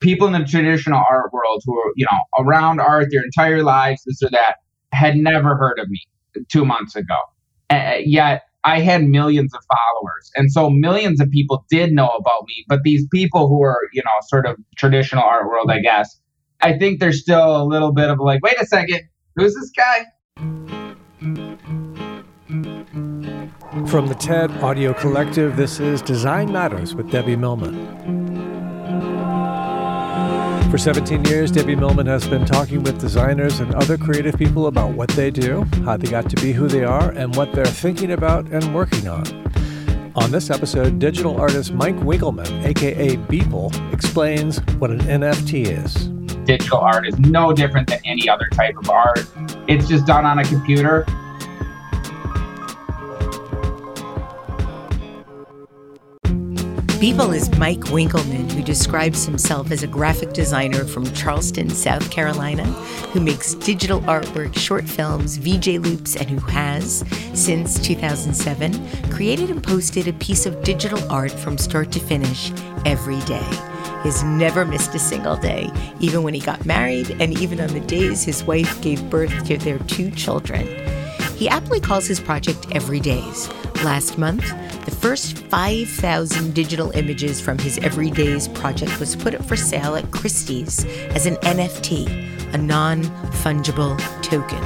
people in the traditional art world who are, you know, around art their entire lives, this or that, had never heard of me two months ago. Uh, yet I had millions of followers. And so millions of people did know about me. But these people who are, you know, sort of traditional art world, I guess, I think there's still a little bit of like, wait a second, who's this guy? From the TED Audio Collective, this is Design Matters with Debbie Millman. For 17 years, Debbie Millman has been talking with designers and other creative people about what they do, how they got to be who they are, and what they're thinking about and working on. On this episode, digital artist Mike Winkelmann, aka Beeple, explains what an NFT is. Digital art is no different than any other type of art. It's just done on a computer Beeple is Mike Winkelmann, who describes himself as a graphic designer from Charleston, South Carolina, who makes digital artwork, short films, VJ loops, and who has, since 2007, created and posted a piece of digital art from start to finish every day. He's never missed a single day, even when he got married, and even on the days his wife gave birth to their two children. He aptly calls his project Everydays. Last month, the first 5,000 digital images from his Everydays project was put up for sale at Christie's as an NFT, a non fungible token.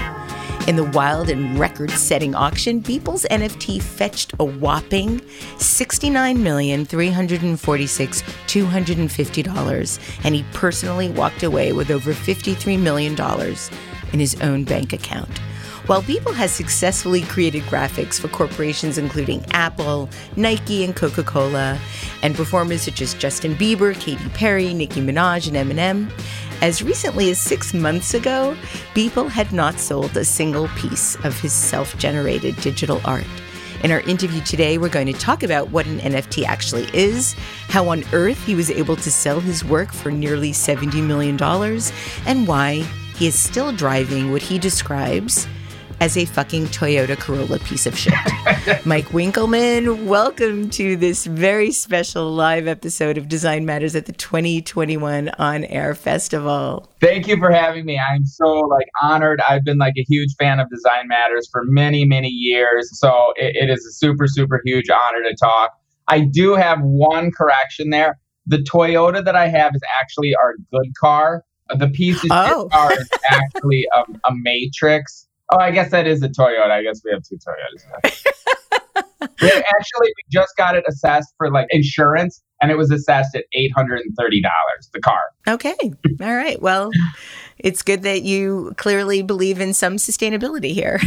In the wild and record setting auction, Beeple's NFT fetched a whopping $69,346,250, and he personally walked away with over $53 million in his own bank account. While Beeple has successfully created graphics for corporations including Apple, Nike, and Coca Cola, and performers such as Justin Bieber, Katy Perry, Nicki Minaj, and Eminem, as recently as six months ago, Beeple had not sold a single piece of his self generated digital art. In our interview today, we're going to talk about what an NFT actually is, how on earth he was able to sell his work for nearly $70 million, and why he is still driving what he describes as a fucking Toyota Corolla piece of shit. Mike Winkelmann, welcome to this very special live episode of Design Matters at the 2021 On Air Festival. Thank you for having me. I'm so like honored. I've been like a huge fan of Design Matters for many, many years. So it, it is a super, super huge honor to talk. I do have one correction there. The Toyota that I have is actually our good car. The piece of oh. car is actually a, a Matrix Oh, I guess that is a Toyota. I guess we have two Toyotas. we actually, we just got it assessed for like insurance, and it was assessed at eight hundred and thirty dollars. The car. Okay. All right. Well, it's good that you clearly believe in some sustainability here.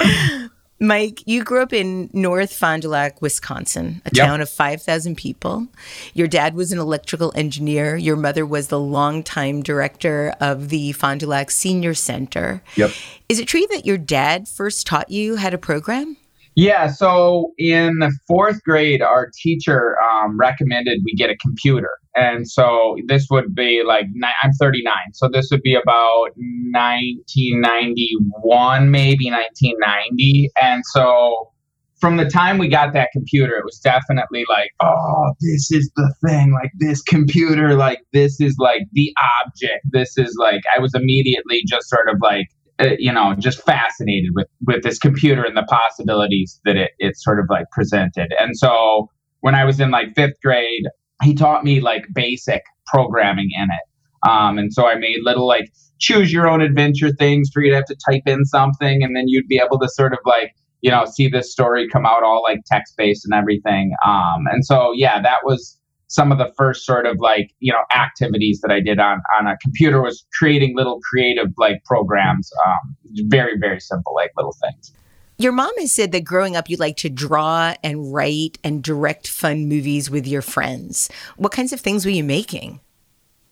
Mike, you grew up in North Fond du Lac, Wisconsin, a yep. town of 5,000 people. Your dad was an electrical engineer. Your mother was the longtime director of the Fond du Lac Senior Center. Yep. Is it true that your dad first taught you how to program? Yeah, so in the fourth grade, our teacher um, recommended we get a computer. And so this would be like, I'm 39. So this would be about 1991, maybe 1990. And so from the time we got that computer, it was definitely like, oh, this is the thing. Like this computer, like this is like the object. This is like I was immediately just sort of like, uh, you know, just fascinated with with this computer and the possibilities that it it sort of like presented. And so when I was in like fifth grade, he taught me like basic programming in it. Um, and so I made little like choose your own adventure things for you to have to type in something, and then you'd be able to sort of like you know, see this story come out all like text based and everything. Um, and so, yeah, that was some of the first sort of like, you know, activities that I did on, on a computer was creating little creative like programs. Um, very, very simple, like little things. Your mom has said that growing up, you like to draw and write and direct fun movies with your friends. What kinds of things were you making?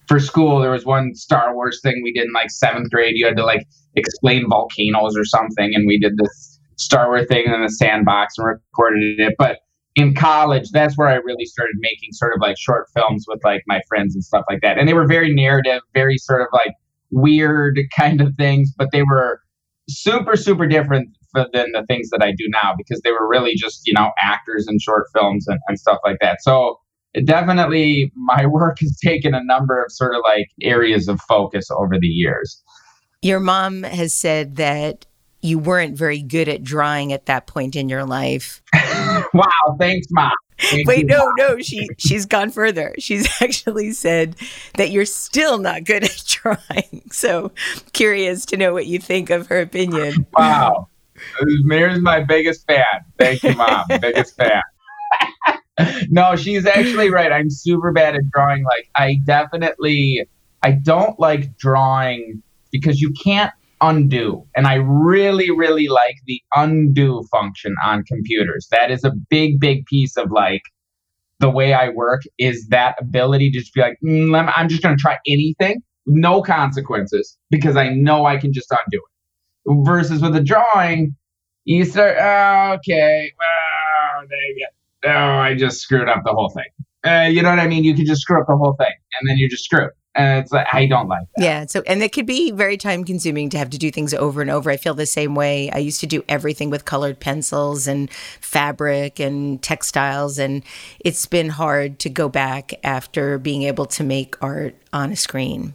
For school, there was one Star Wars thing we did in like seventh grade. You had to like explain volcanoes or something, and we did this Star Wars thing in the sandbox and recorded it. But in college, that's where I really started making sort of like short films with like my friends and stuff like that. And they were very narrative, very sort of like weird kind of things, but they were super, super different than the things that I do now because they were really just, you know, actors in short films and, and stuff like that. So definitely my work has taken a number of sort of like areas of focus over the years. Your mom has said that you weren't very good at drawing at that point in your life. wow, thanks, mom. Thank Wait, no, no, she she's gone further. She's actually said that you're still not good at drawing. So curious to know what you think of her opinion. Wow. Mary's my biggest fan. Thank you, mom. biggest fan. no, she's actually right. I'm super bad at drawing. Like I definitely I don't like drawing because you can't undo. And I really, really like the undo function on computers. That is a big, big piece of like the way I work is that ability to just be like, mm, I'm just going to try anything, no consequences, because I know I can just undo it. Versus with a drawing, you start, oh, okay, well, there you go. Oh, I just screwed up the whole thing. Uh, you know what I mean? You can just screw up the whole thing and then you're just screwed and it's like I don't like that. Yeah, so and it could be very time consuming to have to do things over and over. I feel the same way. I used to do everything with colored pencils and fabric and textiles and it's been hard to go back after being able to make art on a screen.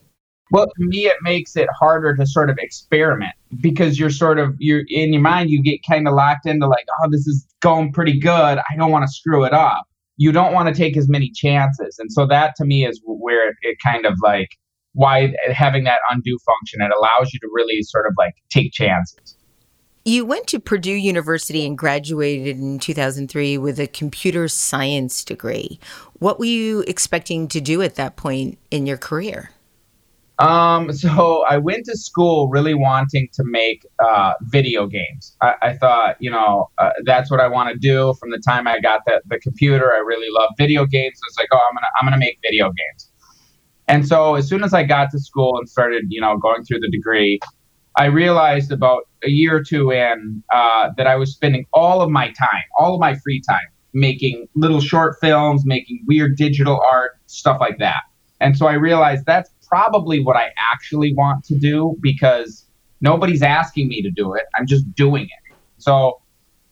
Well, to me, it makes it harder to sort of experiment because you're sort of you're in your mind. You get kind of locked into like, oh, this is going pretty good. I don't want to screw it up you don't want to take as many chances. And so that to me is where it, it kind of like why having that undo function, it allows you to really sort of like take chances. You went to Purdue University and graduated in 2003 with a computer science degree. What were you expecting to do at that point in your career? Um, so I went to school really wanting to make uh, video games. I, I, thought, you know, uh, that's what I want to do. From the time I got the, the computer, I really love video games. I was like, oh, I'm gonna I'm gonna make video games. And so as soon as I got to school and started, you know, going through the degree, I realized about a year or two in uh, that I was spending all of my time, all of my free time, making little short films, making weird digital art, stuff like that. And so I realized that's probably what I actually want to do because nobody's asking me to do it. I'm just doing it. So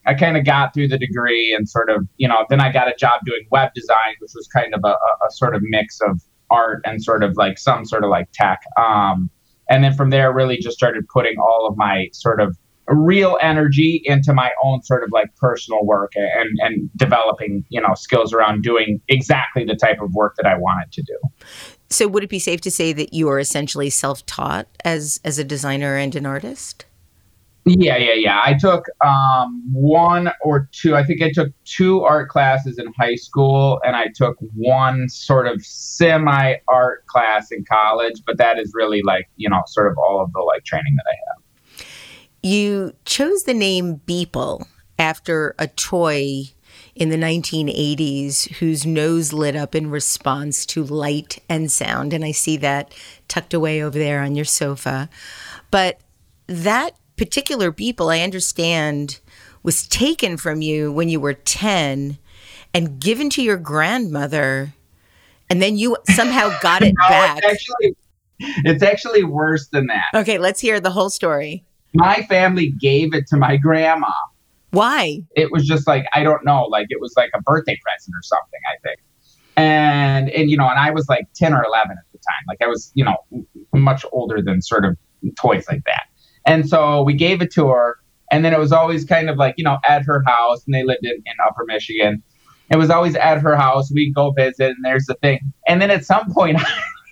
I kind of got through the degree and sort of, you know, then I got a job doing web design, which was kind of a, a sort of mix of art and sort of like some sort of like tech. Um, and then from there, really just started putting all of my sort of real energy into my own sort of like personal work and and developing you know skills around doing exactly the type of work that I wanted to do. So would it be safe to say that you are essentially self-taught as as a designer and an artist? Yeah, yeah, yeah. I took um, one or two. I think I took two art classes in high school, and I took one sort of semi art class in college. But that is really like you know, sort of all of the like training that I have. You chose the name Beeple after a toy in the 1980s whose nose lit up in response to light and sound. And I see that tucked away over there on your sofa. But that particular Beeple, I understand, was taken from you when you were 10 and given to your grandmother. And then you somehow got it no, back. It's actually, it's actually worse than that. Okay, let's hear the whole story. My family gave it to my grandma Why? It was just like, I don't know, like it was like a birthday present or something, I think. And, and, you know, and I was like 10 or 11 at the time. Like I was, you know, much older than sort of toys like that. And so we gave it to her. And then it was always kind of like, you know, at her house, and they lived in, in Upper Michigan. It was always at her house. We'd go visit, and there's the thing. And then at some point,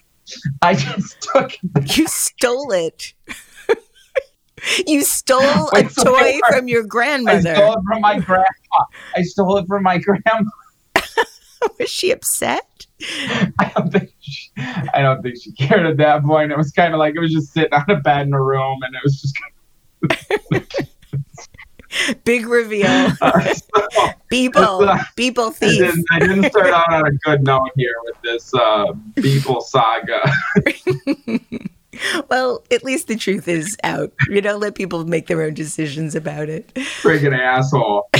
I just took it. You stole it. you stole Wait, a so toy from your grandmother. I stole it from my grandma. I stole it from my grandma. was she upset? I don't think she, I don't think she cared at that point. It was kind of like it was just sitting on a bed in a room, and it was just. Big reveal. Uh, so, Beeple, uh, Beeple thief. I didn't, I didn't, start out on a good note here with this uh, Beeple saga. Well, at least the truth is out. You know, let people make their own decisions about it. Friggin' asshole.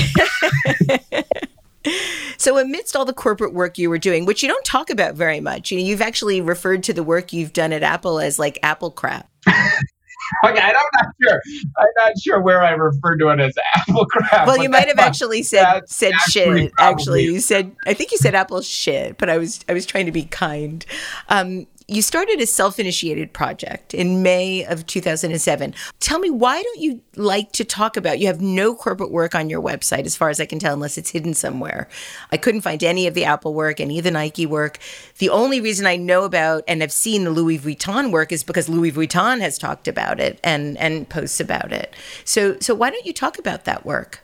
So, amidst all the corporate work you were doing, which you don't talk about very much, you know, you've actually referred to the work you've done at Apple as like Apple crap. okay, I'm not sure. I'm not sure where I referred to it as apple crap. Well, you might have actually said said actually shit. Probably. Actually, you said I think you said apple shit, but I was I was trying to be kind. Um, you started a self initiated project in May of 2007. Tell me, why don't you like to talk about? You have no corporate work on your website, as far as I can tell, unless it's hidden somewhere. I couldn't find any of the Apple work, any of the Nike work. The only reason I know about and have seen the Louis Vuitton work is because Louis Vuitton has talked about it and, and posts about it. So, so why don't you talk about that work?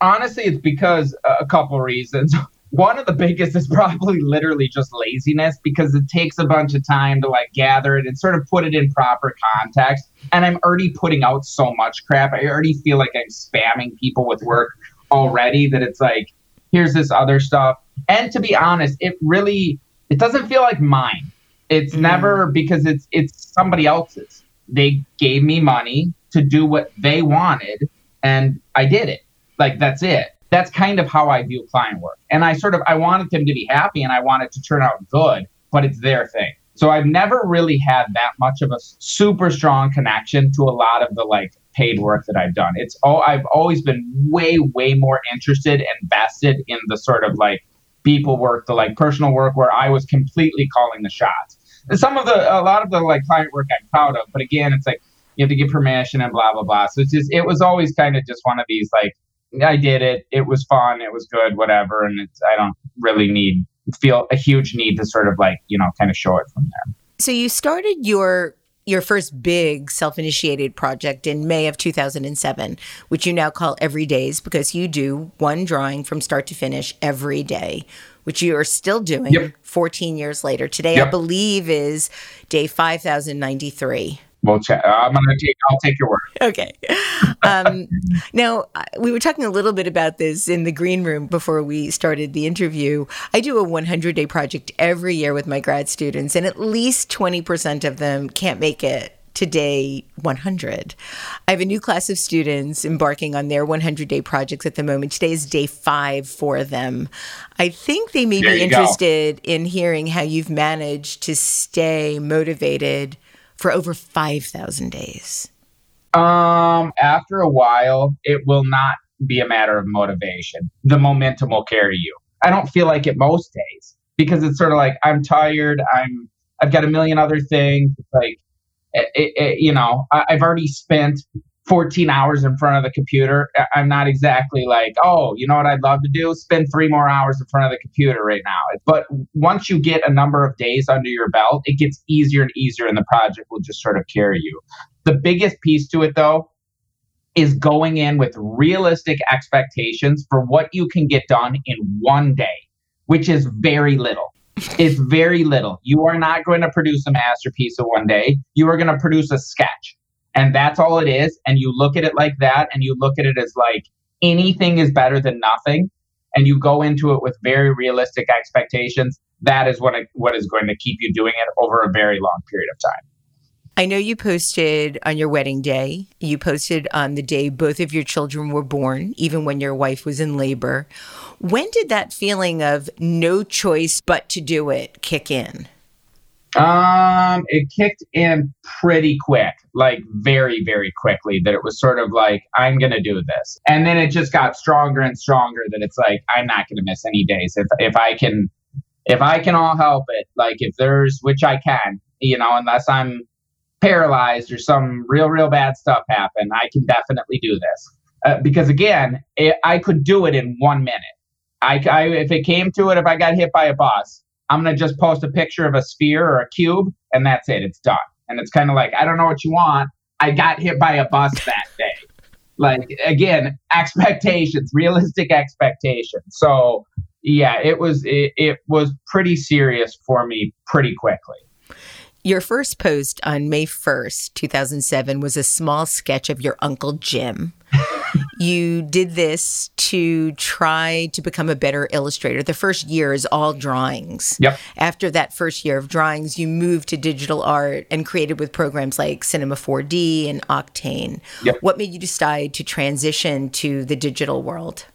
Honestly, it's because uh, a couple reasons. One of the biggest is probably literally just laziness because it takes a bunch of time to like gather it and sort of put it in proper context. And I'm already putting out so much crap. I already feel like I'm spamming people with work already that it's like, here's this other stuff. And to be honest, it really it doesn't feel like mine. It's mm. never because it's it's somebody else's. They gave me money to do what they wanted and I did it. Like that's it that's kind of how I view client work. And I sort of I wanted them to be happy and I want it to turn out good, but it's their thing. So I've never really had that much of a super strong connection to a lot of the like paid work that I've done. It's all I've always been way way more interested and vested in the sort of like people work, the like personal work where I was completely calling the shots. And some of the a lot of the like client work I'm proud of, but again, it's like you have to get permission and blah blah blah. So it's just it was always kind of just one of these like I did it. It was fun. It was good. Whatever. And it's I don't really need feel a huge need to sort of like you know kind of show it from there. So you started your your first big self-initiated project in May of 2007, which you now call Every Days because you do one drawing from start to finish every day, which you are still doing yep. 14 years later. Today, yep. I believe, is day 5093 we'll chat. I'm gonna take. I'll take your word. Okay. Um, now we were talking a little bit about this in the green room before we started the interview. I do a 100 day project every year with my grad students, and at least 20 percent of them can't make it to day 100. I have a new class of students embarking on their 100 day projects at the moment. Today is day five for them. I think they may there be interested go. in hearing how you've managed to stay motivated for over 5,000 days? Um, after a while, it will not be a matter of motivation. The momentum will carry you. I don't feel like it most days because it's sort of like I'm tired. I'm I've got a million other things. It's like it, it, you know, I, I've already spent 14 hours in front of the computer, I'm not exactly like, oh, you know what I'd love to do? Spend three more hours in front of the computer right now. But once you get a number of days under your belt, it gets easier and easier, and the project will just sort of carry you. The biggest piece to it, though, is going in with realistic expectations for what you can get done in one day, which is very little. It's very little. You are not going to produce a masterpiece in one day. You are going to produce a sketch and that's all it is and you look at it like that and you look at it as like anything is better than nothing and you go into it with very realistic expectations that is what it, what is going to keep you doing it over a very long period of time I know you posted on your wedding day. You posted on the day both of your children were born, even when your wife was in labor. When did that feeling of no choice but to do it kick in? Um, it kicked in pretty quick, like very, very quickly. That it was sort of like I'm gonna do this, and then it just got stronger and stronger. That it's like I'm not gonna miss any days if if I can, if I can all help it. Like if there's which I can, you know, unless I'm paralyzed or some real, real bad stuff happen, I can definitely do this. Uh, because again, it, I could do it in one minute. I, I if it came to it, if I got hit by a bus, I'm going to just post a picture of a sphere or a cube and that's it. It's done. And it's kind of like, I don't know what you want. I got hit by a bus that day. like, again, expectations, realistic expectations. So, yeah, it was it, it was pretty serious for me pretty quickly. Your first post on May 1st, 2007 was a small sketch of your uncle Jim you did this to try to become a better illustrator. The first year is all drawings. Yep. After that first year of drawings, you moved to digital art and created with programs like Cinema 4D and Octane. Yep. What made you decide to transition to the digital world?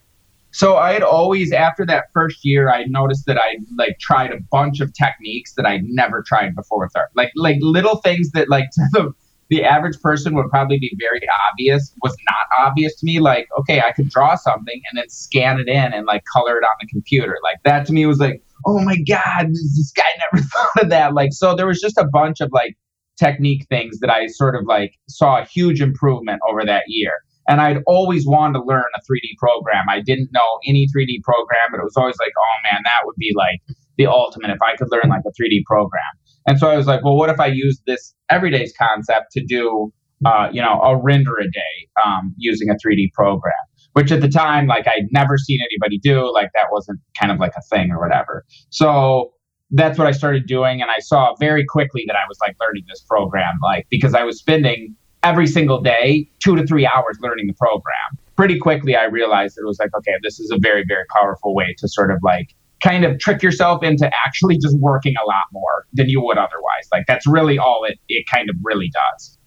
So I had always, after that first year, I noticed that I like tried a bunch of techniques that I'd never tried before with art, like like little things that like to the the average person would probably be very obvious was not obvious to me like okay i could draw something and then scan it in and like color it on the computer like that to me was like oh my god this, guy never thought of that like so there was just a bunch of like technique things that i sort of like saw a huge improvement over that year and I'd always wanted to learn a 3D program. I didn't know any 3D program, but it was always like, oh man, that would be like the ultimate if I could learn like a 3D program. And so I was like, well, what if I use this everyday's concept to do, uh, you know, a render a day um, using a 3D program? Which at the time, like I'd never seen anybody do. Like that wasn't kind of like a thing or whatever. So that's what I started doing, and I saw very quickly that I was like learning this program, like because I was spending every single day two to three hours learning the program. Pretty quickly, I realized that it was like, okay, this is a very, very powerful way to sort of like kind of trick yourself into actually just working a lot more than you would otherwise. Like that's really all it it kind of really does.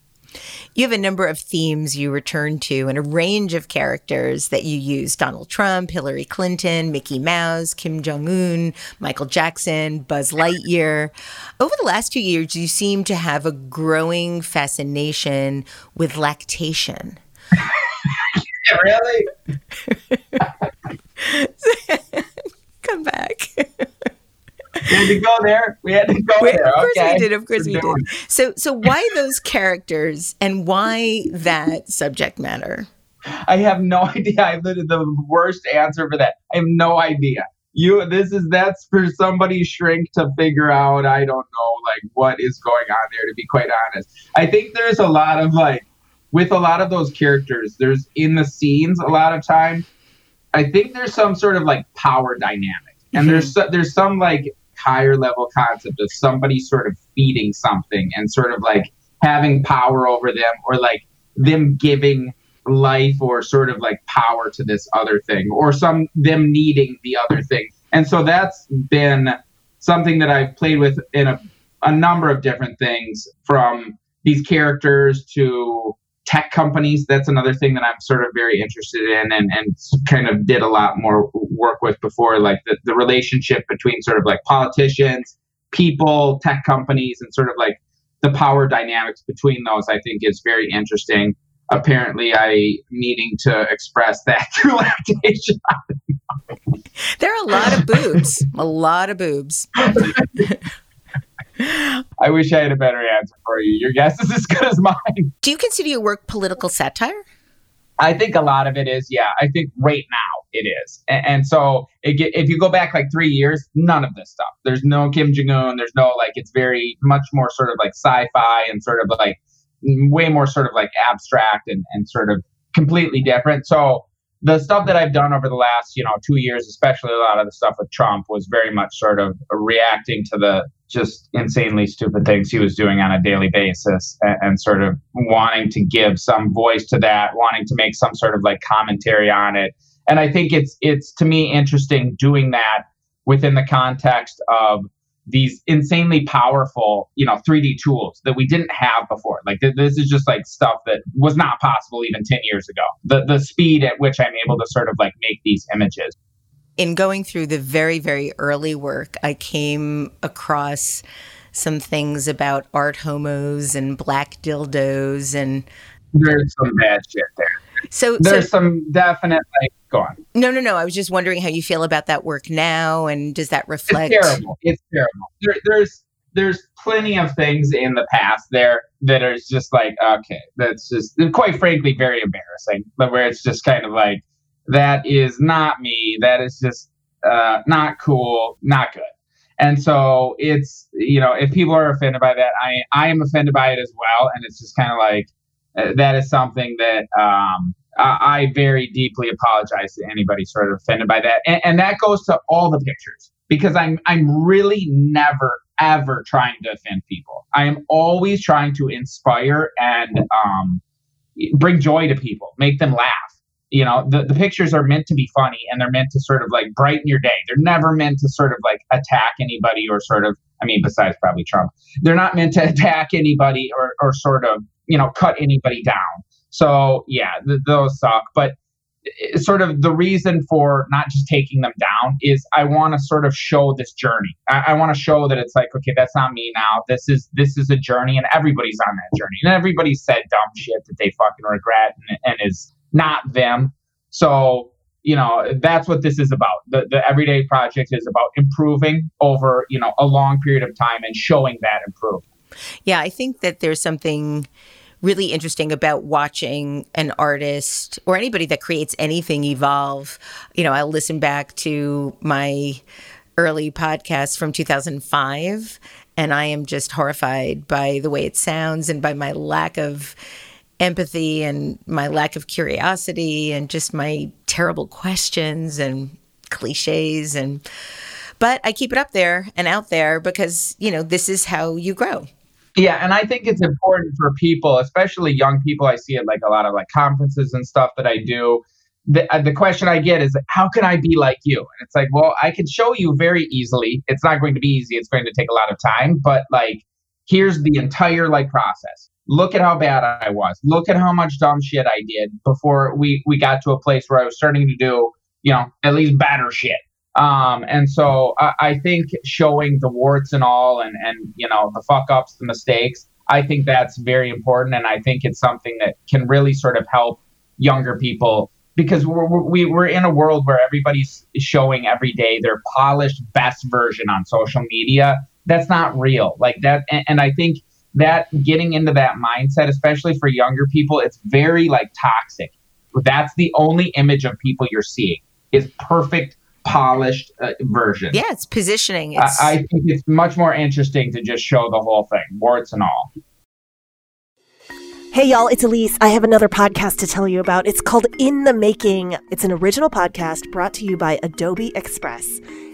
You have a number of themes you return to and a range of characters that you use Donald Trump, Hillary Clinton, Mickey Mouse, Kim Jong un, Michael Jackson, Buzz Lightyear. Over the last two years, you seem to have a growing fascination with lactation. really? come back. we had to go there. We had to go we, there. Of course okay. we did. Of course we did. So, so why those characters and why that subject matter? I have no idea. I literally the worst answer for that. I have no idea. You, this is that's for somebody's shrink to figure out. I don't know, like what is going on there. To be quite honest, I think there's a lot of like with a lot of those characters. There's in the scenes a lot of time I think there's some sort of like power dynamic, and mm-hmm. there's there's some like higher level concept of somebody sort of feeding something and sort of like having power over them, or like them giving life or sort of like power to this other thing, or some them needing the other thing. And so that's been something that I've played with in a, a number of different things from these characters to tech companies. That's another thing that I'm sort of very interested in and, and kind of did a lot more work with before, like the, the relationship between sort of like politicians, people, tech companies, and sort of like the power dynamics between those, I think is very interesting. Apparently, I needing to express that through lactation. there are a lot of boobs, a lot of boobs. I wish I had a better answer for you. Your guess is as good as mine. Do you consider your work political satire? I think a lot of it is, yeah. I think right now it is. And, and so it if you go back like three years, none of this stuff. There's no Kim Jong un. There's no like, it's very much more sort of like sci fi and sort of like way more sort of like abstract and, and sort of completely different. So the stuff that I've done over the last, you know, two years, especially a lot of the stuff with Trump, was very much sort of reacting to the just insanely stupid things he was doing on a daily basis and, and, sort of wanting to give some voice to that, wanting to make some sort of like commentary on it. And I think it's it's to me interesting doing that within the context of these insanely powerful, you know, 3D tools that we didn't have before. Like th- this is just like stuff that was not possible even 10 years ago. The the speed at which I'm able to sort of like make these images. In going through the very very early work, I came across some things about art homos and black dildos and there's some bad shit there. So there's so, some definite like go on. No, no, no. I was just wondering how you feel about that work now, and does that reflect? It's terrible. It's terrible. There, there's there's plenty of things in the past there that are just like okay, that's just quite frankly very embarrassing. But where it's just kind of like that is not me. That is just uh, not cool, not good. And so it's you know if people are offended by that, I I am offended by it as well, and it's just kind of like uh, that is something that um, I, very deeply apologize to anybody sort of offended by that, and, and that goes to all the pictures because I'm I'm really never ever trying to offend people. I am always trying to inspire and um, bring joy to people, make them laugh. You know, the, the pictures are meant to be funny and they're meant to sort of like brighten your day. They're never meant to sort of like attack anybody or sort of, I mean, besides probably Trump, they're not meant to attack anybody or, or sort of, you know, cut anybody down. So yeah, th- those suck. But eh, sort of the reason for not just taking them down is I want to sort of show this journey. I, I want to show that it's like, okay, that's not me now. This is this is a journey, and everybody's on that journey, and everybody said dumb shit that they fucking regret and, and is not them. So you know that's what this is about. The the everyday project is about improving over you know a long period of time and showing that improvement. Yeah, I think that there's something really interesting about watching an artist or anybody that creates anything evolve. You know, I'll listen back to my early podcast from 2005 and I am just horrified by the way it sounds and by my lack of empathy and my lack of curiosity and just my terrible questions and cliches and but I keep it up there and out there because, you know, this is how you grow. Yeah, and I think it's important for people, especially young people. I see it like a lot of like conferences and stuff that I do. The, uh, the question I get is, how can I be like you? And it's like, well, I can show you very easily. It's not going to be easy. It's going to take a lot of time, but like, here's the entire like process. Look at how bad I was. Look at how much dumb shit I did before we we got to a place where I was starting to do, you know, at least better shit. Um, and so I, I, think showing the warts and all, and and you know the fuck ups, the mistakes, I think that's very important, and I think it's something that can really sort of help younger people because we're we, we're in a world where everybody's showing every day their polished best version on social media. That's not real, like that, and, and I think that getting into that mindset, especially for younger people, it's very like toxic. That's the only image of people you're seeing is perfect polished uh, version. Yeah, it's positioning. It's... I, I, think it's much more interesting to just show the whole thing, warts and all. Hey, y'all, it's Elise. I have another podcast to tell you about. It's called In the Making. It's an original podcast brought to you by Adobe Express.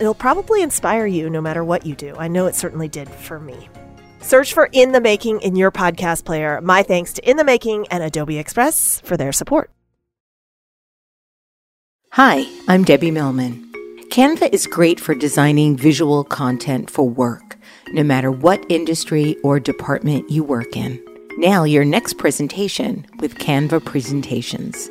it'll probably inspire you no matter what you do. I know it certainly did for me. Search for In the Making in your podcast player. My thanks to In the Making and Adobe Express for their support. Hi, I'm Debbie Millman. Canva is great for designing visual content for work, no matter what industry or department you work in. Now, your next presentation with Canva Presentations.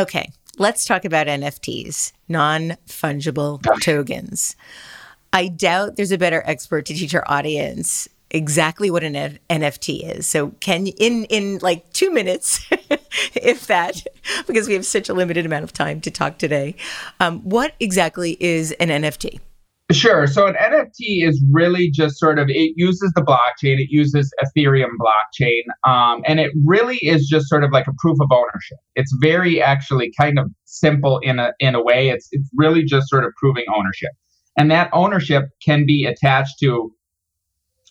Okay, let's talk about NFTs, non fungible tokens. I doubt there's a better expert to teach our audience exactly what an N- NFT is. So can in in like 2 minutes if that because we have such a limited amount of time to talk today. Um, what exactly is an NFT? Sure. So an NFT is really just sort of it uses the blockchain. It uses Ethereum blockchain, um, and it really is just sort of like a proof of ownership. It's very actually kind of simple in a in a way. It's it's really just sort of proving ownership, and that ownership can be attached to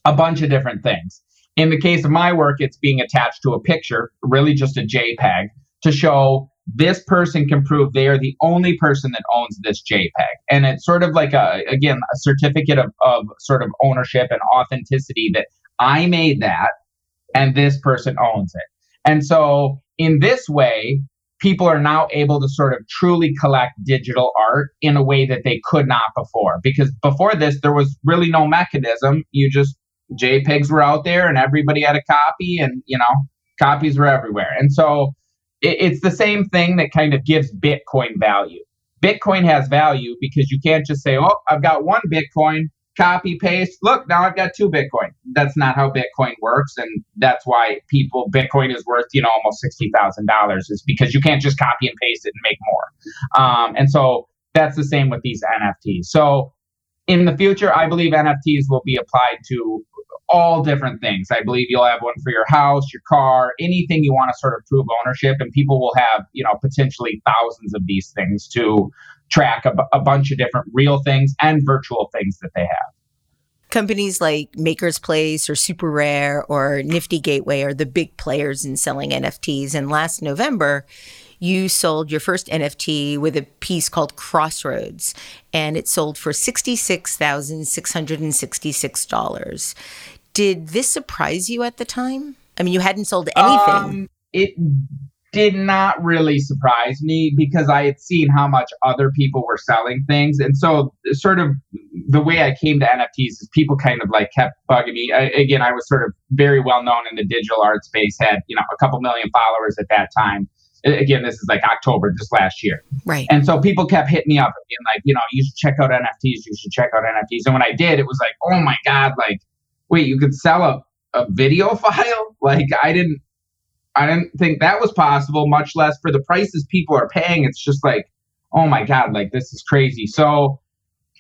a bunch of different things. In the case of my work, it's being attached to a picture, really just a JPEG, to show this person can prove they are the only person that owns this JPEG. And it's sort of like a, again, a certificate of, of sort of ownership and authenticity that I made that and this person owns it. And so in this way, people are now able to sort of truly collect digital art in a way that they could not before. Because before this, there was really no mechanism. You just, JPEGs were out there and everybody had a copy and, you know, copies were everywhere. And so it, it's the same thing that kind of gives Bitcoin value. Bitcoin has value because you can't just say, oh, I've got one Bitcoin, copy, paste. Look, now I've got two Bitcoin. That's not how Bitcoin works. And that's why people, Bitcoin is worth, you know, almost $60,000 is because you can't just copy and paste it and make more. Um, and so that's the same with these NFTs. So in the future, I believe NFTs will be applied to all different things. I believe you'll have one for your house, your car, anything you want to sort of prove ownership, and people will have, you know, potentially thousands of these things to track a, bunch of different real things and virtual things that they have. Companies like Maker's Place or Super Rare or Nifty Gateway are the big players in selling NFTs. And last November, you sold your first NFT with a piece called Crossroads, and it sold for $66,666. Did this surprise you at the time? I mean, you hadn't sold anything. Um, it did not really surprise me because I had seen how much other people were selling things. And so, sort of, the way I came to NFTs is people kind of like kept bugging me. I, again, I was sort of very well known in the digital art space, had, you know, a couple million followers at that time. Again, this is like October just last year. Right. And so people kept hitting me up and being like, you know, you should check out NFTs. You should check out NFTs. And when I did, it was like, oh my God, like, wait, you could sell a, a video file? Like, I didn't, I didn't think that was possible, much less for the prices people are paying. It's just like, oh my God, like, this is crazy. So,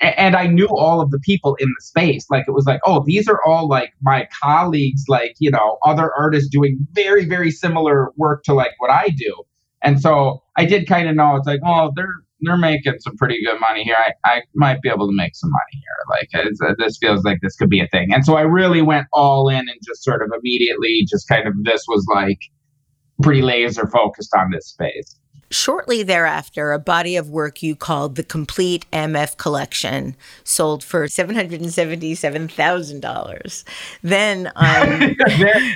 and I knew all of the people in the space. Like it was like, oh, these are all like my colleagues, like, you know, other artists doing very, very similar work to like what I do. And so I did kind of know it's like, oh, they're they're making some pretty good money here. I, I might be able to make some money here. Like uh, this feels like this could be a thing. And so I really went all in and just sort of immediately just kind of this was like pretty laser focused on this space. Shortly thereafter, a body of work you called the Complete MF Collection sold for $777,000. Then on,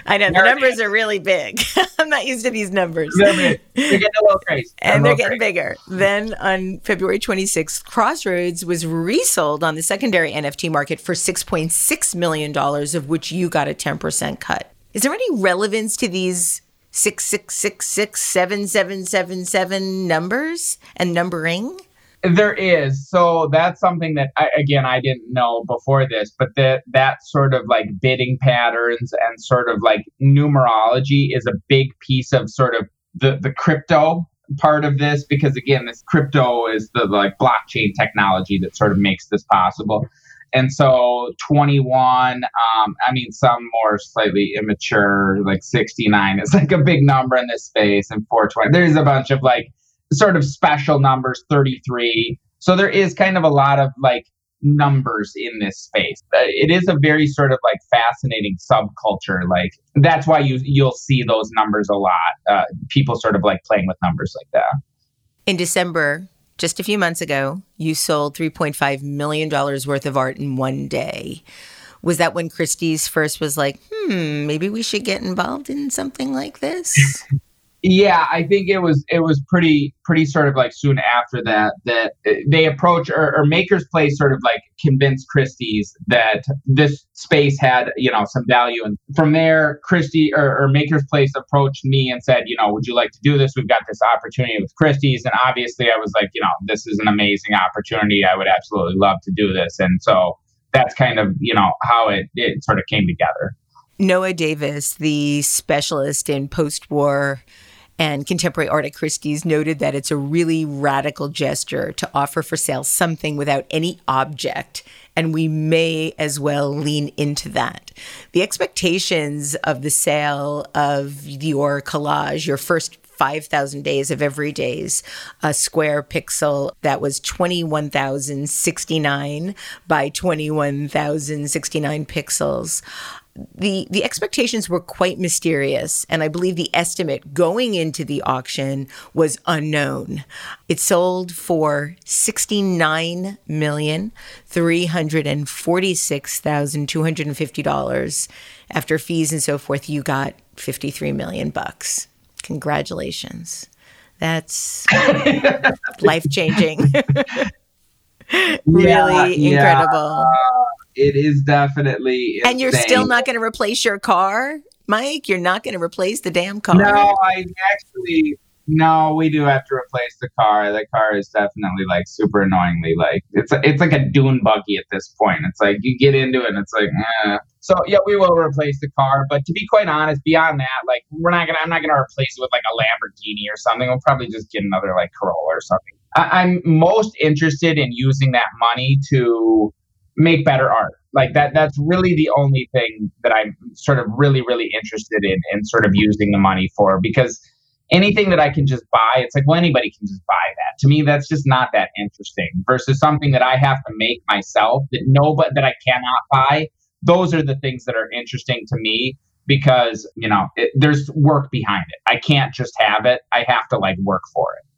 I know the numbers are really big. I'm not used to these numbers. They're, they're getting a little crazy. And they're getting crazy. bigger. Then on February 26th, Crossroads was resold on the secondary NFT market for $6.6 million, of which you got a 10% cut. Is there any relevance to these six six six six seven seven seven seven numbers and numbering? There is. So that's something that I, again I didn't know before this, but that that sort of like bidding patterns and sort of like numerology is a big piece of sort of the the crypto part of this because again this crypto is the like blockchain technology that sort of makes this possible and so 21 um, i mean some more slightly immature like 69 is like a big number in this space and 420 there's a bunch of like sort of special numbers 33 so there is kind of a lot of like numbers in this space. Uh, it is a very sort of like fascinating subculture like that's why you you'll see those numbers a lot uh, people sort of like playing with numbers like that. In december just a few months ago, you sold $3.5 million worth of art in one day. Was that when Christie's first was like, hmm, maybe we should get involved in something like this? Yeah, I think it was it was pretty pretty sort of like soon after that that uh, they approach or, or Maker's Place sort of like convinced Christie's that this space had you know some value, and from there Christie or, or Maker's Place approached me and said, you know, would you like to do this? We've got this opportunity with Christie's, and obviously I was like, you know, this is an amazing opportunity. I would absolutely love to do this, and so that's kind of you know how it it sort of came together. Noah Davis, the specialist in post-war and contemporary art at Christie's noted that it's a really radical gesture to offer for sale something without any object. And we may as well lean into that. The expectations of the sale of your collage, your first 5,000 days of everydays, a square pixel that was 21,069 by 21,069 pixels the the expectations were quite mysterious and i believe the estimate going into the auction was unknown. It sold for 69 million 346,250 dollars. After fees and so forth you got 53 million bucks. Congratulations. That's life changing really yeah, incredible. yeah it is definitely and you're still not going to replace your car? Mike you're not going to replace the damn car. No i actually no we do have to replace the car. The car is definitely like super annoyingly like it's a, it's like a dune buggy at this point. It's like you get into it and it's like eh. so yeah we will replace the car but to be quite honest beyond that like we're not gonna i'm not gonna replace it with like a lamborghini or something. We'll probably just get another like corolla or something. I, i'm most interested in using that money to make better art. Like that that's really the only thing that I'm sort of really, really interested in in sort of using the money for because anything that I can just buy, it's like, well, anybody can just buy that. To me, that's just not that interesting versus something that I have to make myself that nobody that I cannot buy. Those are the things that are interesting to me because, you know, it, there's work behind it. I can't just have it. I have to like work for it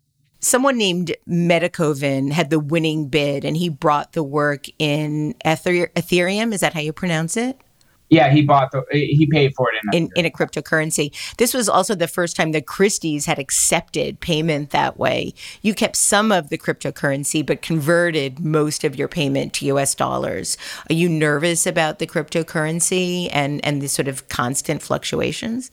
someone named Metakovan had the winning bid and he brought the work in Ether- Ethereum. Is that how you pronounce it? Yeah, he bought the he paid for it in, in, in a cryptocurrency. This was also the first time that Christie's had accepted payment that way. You kept some of the cryptocurrency, but converted most of your payment to U.S. dollars. Are you nervous about the cryptocurrency and and the sort of constant fluctuations?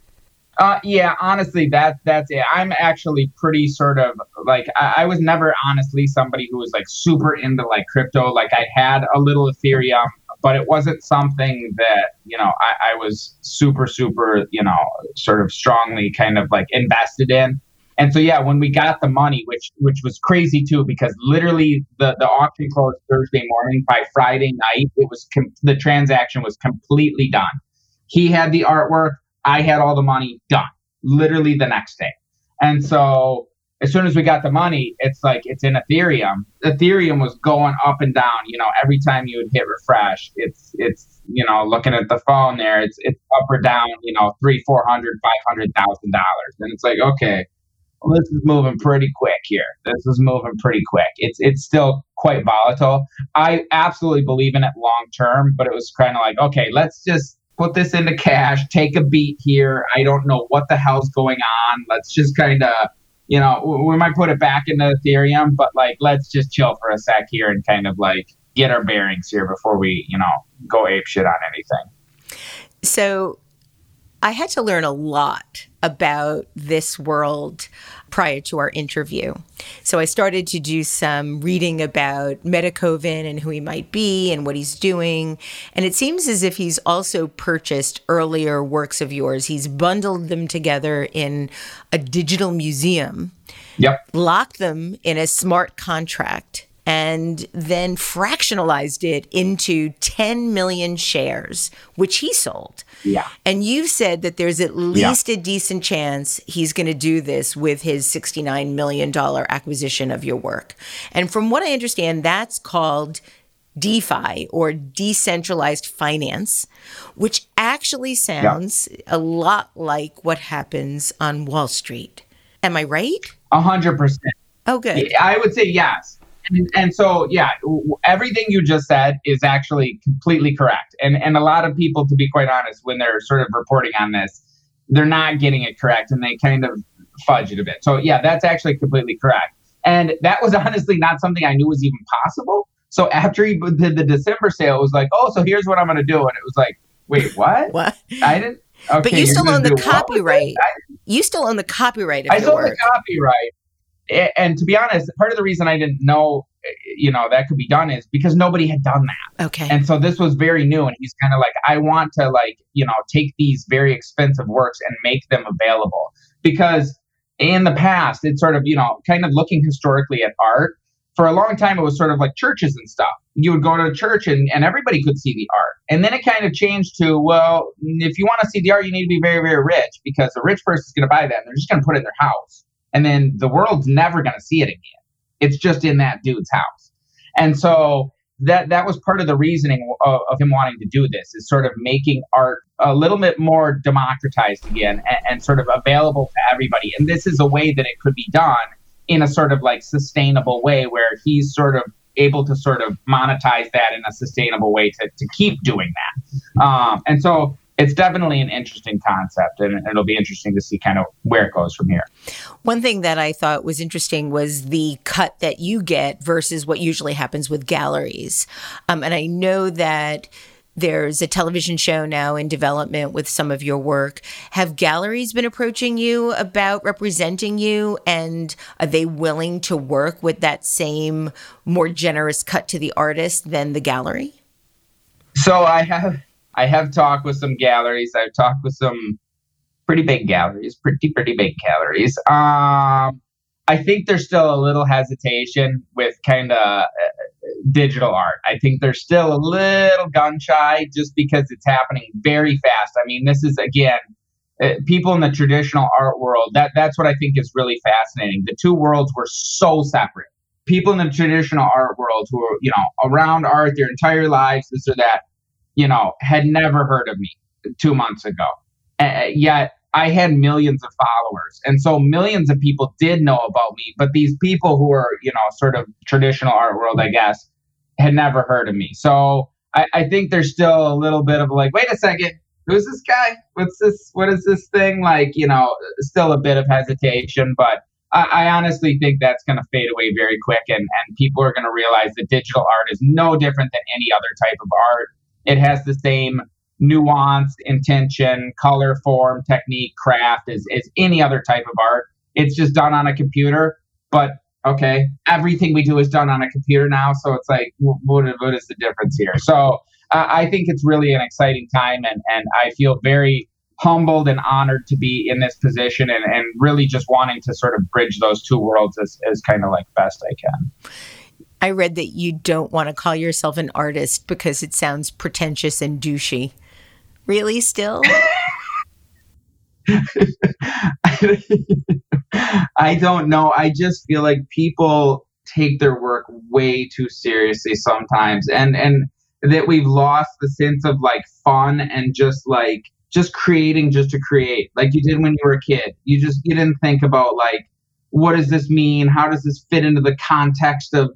Uh, yeah, honestly, that that's it. I'm actually pretty sort of like I, I, was never honestly somebody who was like super into like crypto. Like I had a little Ethereum, but it wasn't something that you know I, I was super super you know sort of strongly kind of like invested in. And so yeah, when we got the money, which which was crazy too, because literally the the auction closed Thursday morning. By Friday night, it was com- the transaction was completely done. He had the artwork. I had all the money done literally the next day. And so as soon as we got the money, it's like it's in Ethereum. Ethereum was going up and down. You know, every time you would hit refresh, it's it's you know looking at the phone there, it's it's up or down. You know, three, four hundred, five hundred thousand dollars, and it's like okay, well, this is moving pretty quick here. This is moving pretty quick. It's it's still quite volatile. I absolutely believe in it long term, but it was kind of like okay, let's just put this into cash, take a beat here. I don't know what the hell's going on. Let's just kind of, you know, we might put it back into Ethereum, but like, let's just chill for a sec here and kind of like get our bearings here before we, you know, go ape shit on anything. So I had to learn a lot about this world prior to our interview. So I started to do some reading about Metakovan and who he might be and what he's doing. And it seems as if he's also purchased earlier works of yours. He's bundled them together in a digital museum. Yep. Locked them in a smart contract and then fractionalized it into 10 million shares, which he sold. Yeah. And you've said that there's at least yeah. a decent chance he's going to do this with his $69 million acquisition of your work. And from what I understand, that's called DeFi or decentralized finance, which actually sounds yeah. a lot like what happens on Wall Street. Am I right? A hundred percent. Oh, good. I would say yes and, and so yeah everything you just said is actually completely correct and and a lot of people to be quite honest when they're sort of reporting on this they're not getting it correct and they kind of fudge it a bit. So yeah, that's actually completely correct. And that was honestly not something I knew was even possible. So after he did the December sale, it was like, oh, so here's what I'm going to do. And it was like, wait, what? What? I didn't. Okay, but you still own the copyright. I, you still own the copyright of I your sold the copyright. And to be honest, part of the reason I didn't know, you know, that could be done is because nobody had done that. okay. And so this was very new. And he's kind of like, I want to like, you know, take these very expensive works and make them available. Because in the past, it's sort of, you know, kind of looking historically at art. For a long time, it was sort of like churches and stuff. You would go to a church and, and everybody could see the art. And then it kind of changed to, well, if you want to see the art, you need to be very, very rich because a rich person's going to buy that and they're just going to put it in their house. And then the world's never going to see it again. It's just in that dude's house. And so that that was part of the reasoning of, of him wanting to do this is sort of making art a little bit more democratized again and, and sort of available to everybody. And this is a way that it could be done in a sort of like sustainable way where he's sort of able to sort of monetize that in a sustainable way to, to keep doing that. Um, and so it's definitely an interesting concept and it'll be interesting to see kind of where it goes from here. One thing that I thought was interesting was the cut that you get versus what usually happens with galleries. Um, and I know that there's a television show now in development with some of your work. Have galleries been approaching you about representing you? And are they willing to work with that same more generous cut to the artist than the gallery? So I have I have talked with some galleries. I've talked with some pretty big galleries, pretty pretty big galleries. Um, I think there's still a little hesitation with kind of uh, digital art. I think they're still a little gun shy just because it's happening very fast. I mean, this is again. Uh, people in the traditional art world that that's what i think is really fascinating the two worlds were so separate people in the traditional art world who are you know around art their entire lives this or that you know, had never heard of me two months ago. Uh, yet I had millions of followers. And so millions of people did know about me. But these people who are, you know, sort of traditional art world, I guess, had never heard of me. So I, I think there's still a little bit of like, wait a second, who's this guy? What's this? What is this thing? Like, you know, still a bit of hesitation. But I, I honestly think that's going to fade away very quick. And, and people are going to realize that digital art is no different than any other type of art it has the same nuance, intention, color, form, technique, craft as, as any other type of art. It's just done on a computer. But okay, everything we do is done on a computer now. So it's like, what, what is the difference here? So uh, I think it's really an exciting time. And, and I feel very humbled and honored to be in this position and, and really just wanting to sort of bridge those two worlds as, as kind of like best I can. I read that you don't want to call yourself an artist because it sounds pretentious and douchey. Really, still? I don't know. I just feel like people take their work way too seriously sometimes, and and that we've lost the sense of like fun and just like just creating just to create, like you did when you were a kid. You just you didn't think about like what does this mean? How does this fit into the context of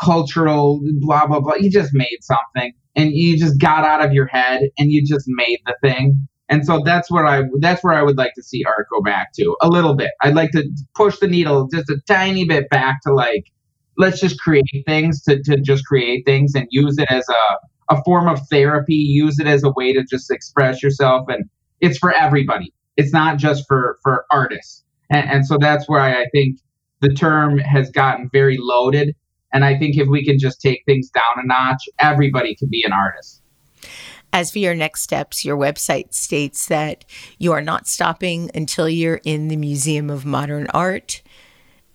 cultural blah blah blah. You just made something and you just got out of your head and you just made the thing. And so that's what I that's where I would like to see art go back to a little bit. I'd like to push the needle just a tiny bit back to like let's just create things to, to just create things and use it as a, a form of therapy, use it as a way to just express yourself and it's for everybody. It's not just for for artists. And, and so that's where I, I think the term has gotten very loaded and I think if we can just take things down a notch, everybody can be an artist. As for your next steps, your website states that you are not stopping until you're in the Museum of Modern Art,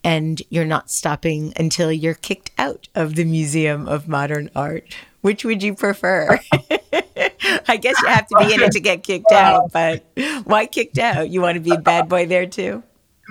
and you're not stopping until you're kicked out of the Museum of Modern Art. Which would you prefer? I guess you have to be in it to get kicked out, but why kicked out? You want to be a bad boy there too?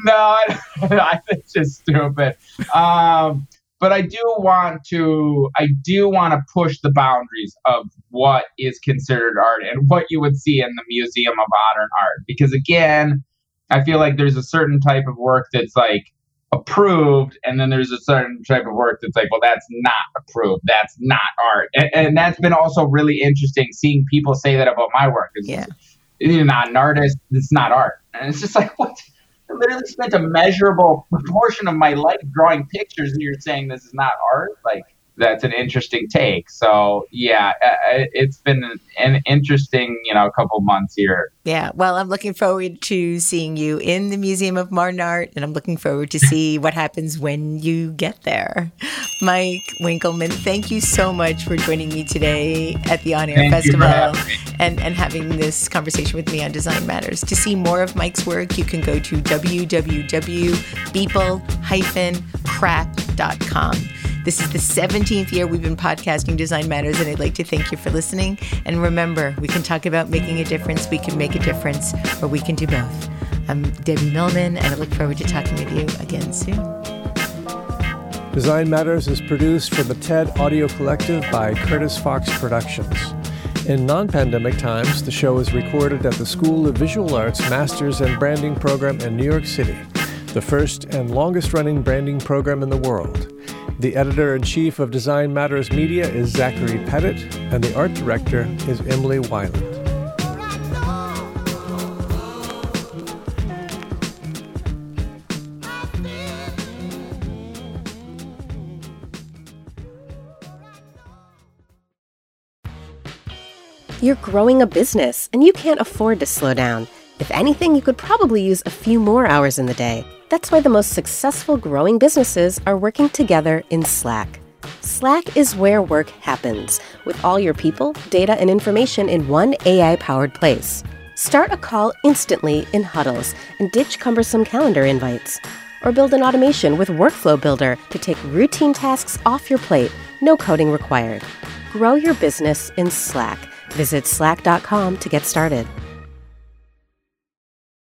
No, I, I think it's just stupid. Um, but I do want to I do want to push the boundaries of what is considered art and what you would see in the Museum of Modern Art. Because again I feel like there's a certain type of work that's like approved and then there's a certain type of work that's like well that's not approved that's not art. And, and that's been also really interesting seeing people say that about my work. Yeah. you're not an artist it's not art. And it's just like what I literally spent a measurable portion of my life drawing pictures, and you're saying this is not art? Like, that's an interesting take. So yeah, uh, uh, it's been an interesting, you know, couple months here. Yeah. Well, I'm looking forward to seeing you in the Museum of Modern Art, and I'm looking forward to see what happens when you get there. Mike Winkelmann, thank you so much for joining me today at the On Air Festival and, and having this conversation with me on Design Matters. To see more of Mike's work, you can go to www.beeple-crap.com. This is the 17th year we've been podcasting Design Matters, and I'd like to thank you for listening. And remember, we can talk about making a difference, we can make a difference, or we can do both. I'm Debbie Millman, and I look forward to talking with you again soon. Design Matters is produced for the TED Audio Collective by Curtis Fox Productions. In non pandemic times, the show is recorded at the School of Visual Arts Masters and Branding Program in New York City, the first and longest running branding program in the world. The editor in chief of Design Matters Media is Zachary Pettit, and the art director is Emily Weiland. You're growing a business, and you can't afford to slow down. If anything, you could probably use a few more hours in the day. That's why the most successful growing businesses are working together in Slack. Slack is where work happens, with all your people, data, and information in one AI powered place. Start a call instantly in huddles and ditch cumbersome calendar invites. Or build an automation with Workflow Builder to take routine tasks off your plate, no coding required. Grow your business in Slack. Visit slack.com to get started.